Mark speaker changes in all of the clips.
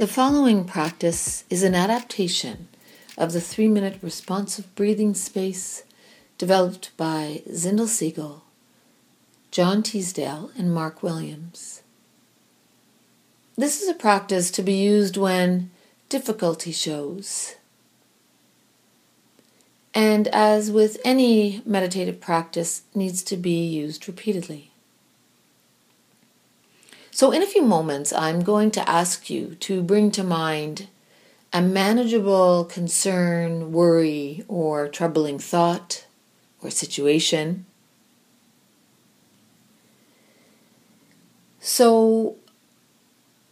Speaker 1: The following practice is an adaptation of the three minute responsive breathing space developed by Zindel Segal, John Teasdale, and Mark Williams. This is a practice to be used when difficulty shows. And as with any meditative practice, needs to be used repeatedly. So, in a few moments, I'm going to ask you to bring to mind a manageable concern, worry, or troubling thought or situation. So,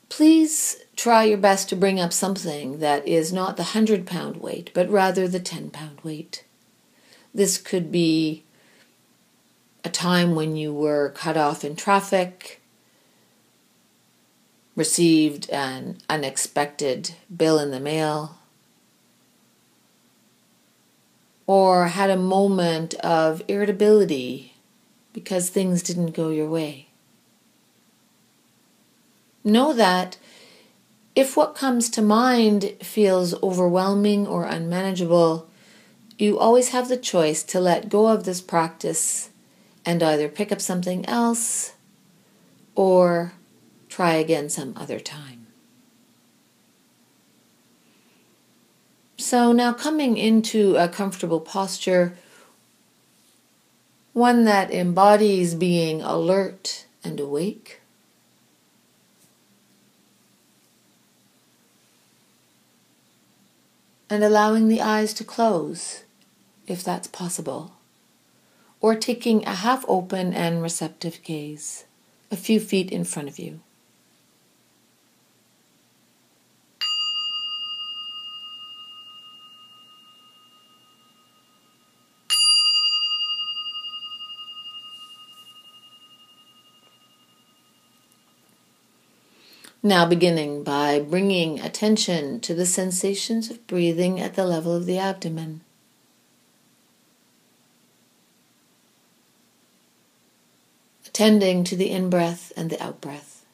Speaker 1: please try your best to bring up something that is not the 100 pound weight, but rather the 10 pound weight. This could be a time when you were cut off in traffic received an unexpected bill in the mail, or had a moment of irritability because things didn't go your way. Know that if what comes to mind feels overwhelming or unmanageable, you always have the choice to let go of this practice and either pick up something else or Try again some other time. So now coming into a comfortable posture, one that embodies being alert and awake. And allowing the eyes to close, if that's possible, or taking a half open and receptive gaze a few feet in front of you. Now, beginning by bringing attention to the sensations of breathing at the level of the abdomen. Attending to the in breath and the out breath.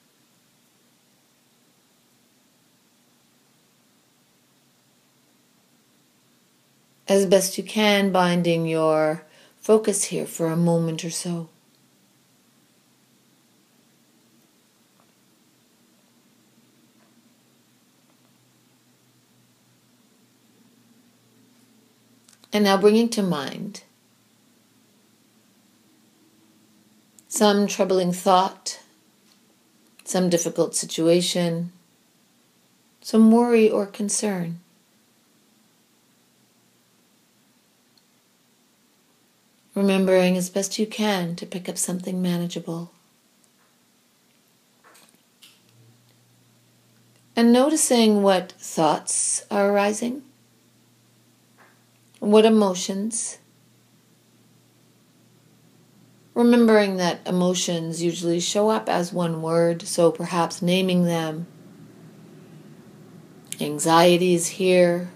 Speaker 1: As best you can, binding your focus here for a moment or so. And now bringing to mind some troubling thought, some difficult situation, some worry or concern. Remembering as best you can to pick up something manageable. And noticing what thoughts are arising what emotions? Remembering that emotions usually show up as one word, so perhaps naming them. Anxiety is here,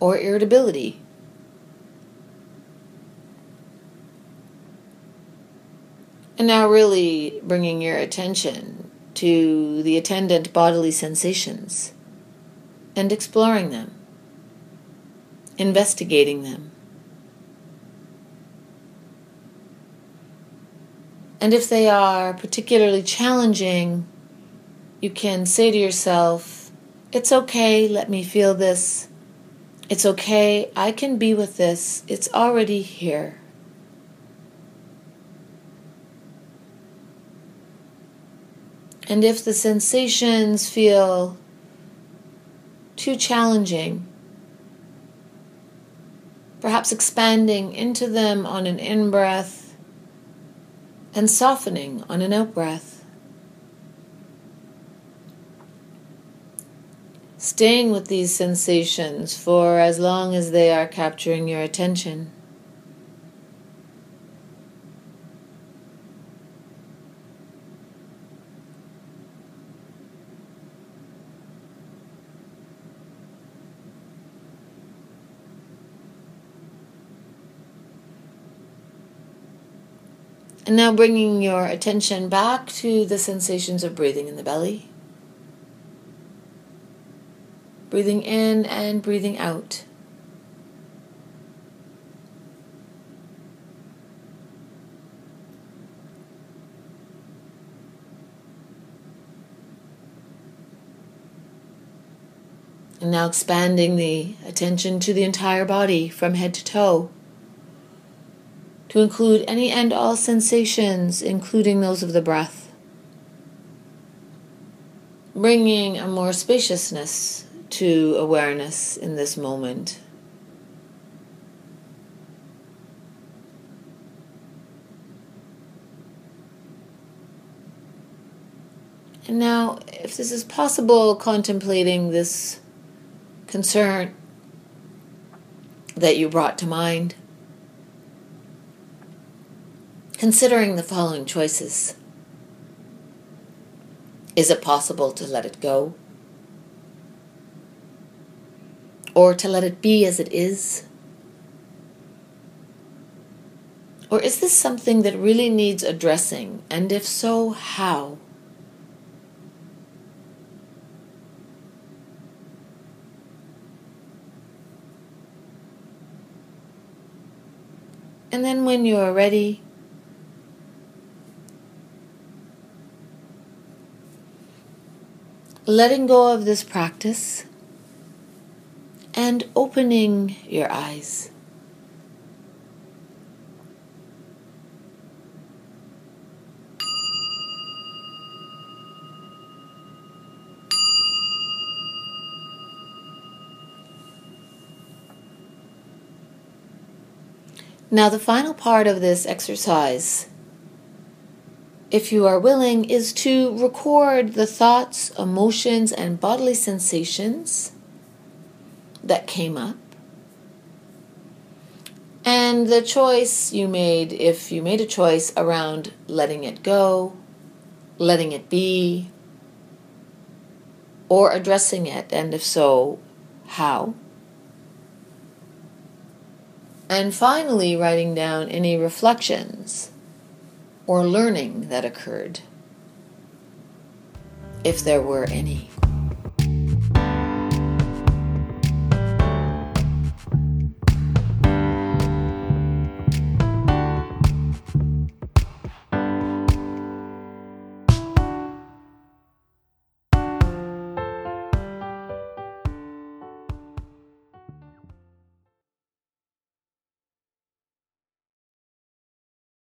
Speaker 1: or irritability. And now, really bringing your attention to the attendant bodily sensations and exploring them investigating them. And if they are particularly challenging, you can say to yourself, It's okay, let me feel this. It's okay, I can be with this. It's already here. And if the sensations feel too challenging, perhaps expanding into them on an in breath and softening on an out breath. Staying with these sensations for as long as they are capturing your attention. And now bringing your attention back to the sensations of breathing in the belly. Breathing in and breathing out. And now expanding the attention to the entire body from head to toe to include any and all sensations, including those of the breath. Bringing a more spaciousness to awareness in this moment. And now, if this is possible, contemplating this concern that you brought to mind, considering the following choices. Is it possible to let it go? Or to let it be as it is? Or is this something that really needs addressing? And if so, how? And then when you are ready, letting go of this practice and opening your eyes. Now, the final part of this exercise, if you are willing, is to record the thoughts, emotions, and bodily sensations that came up. And the choice you made, if you made a choice around letting it go, letting it be, or addressing it, and if so, how. And finally, writing down any reflections or learning that occurred, if there were any.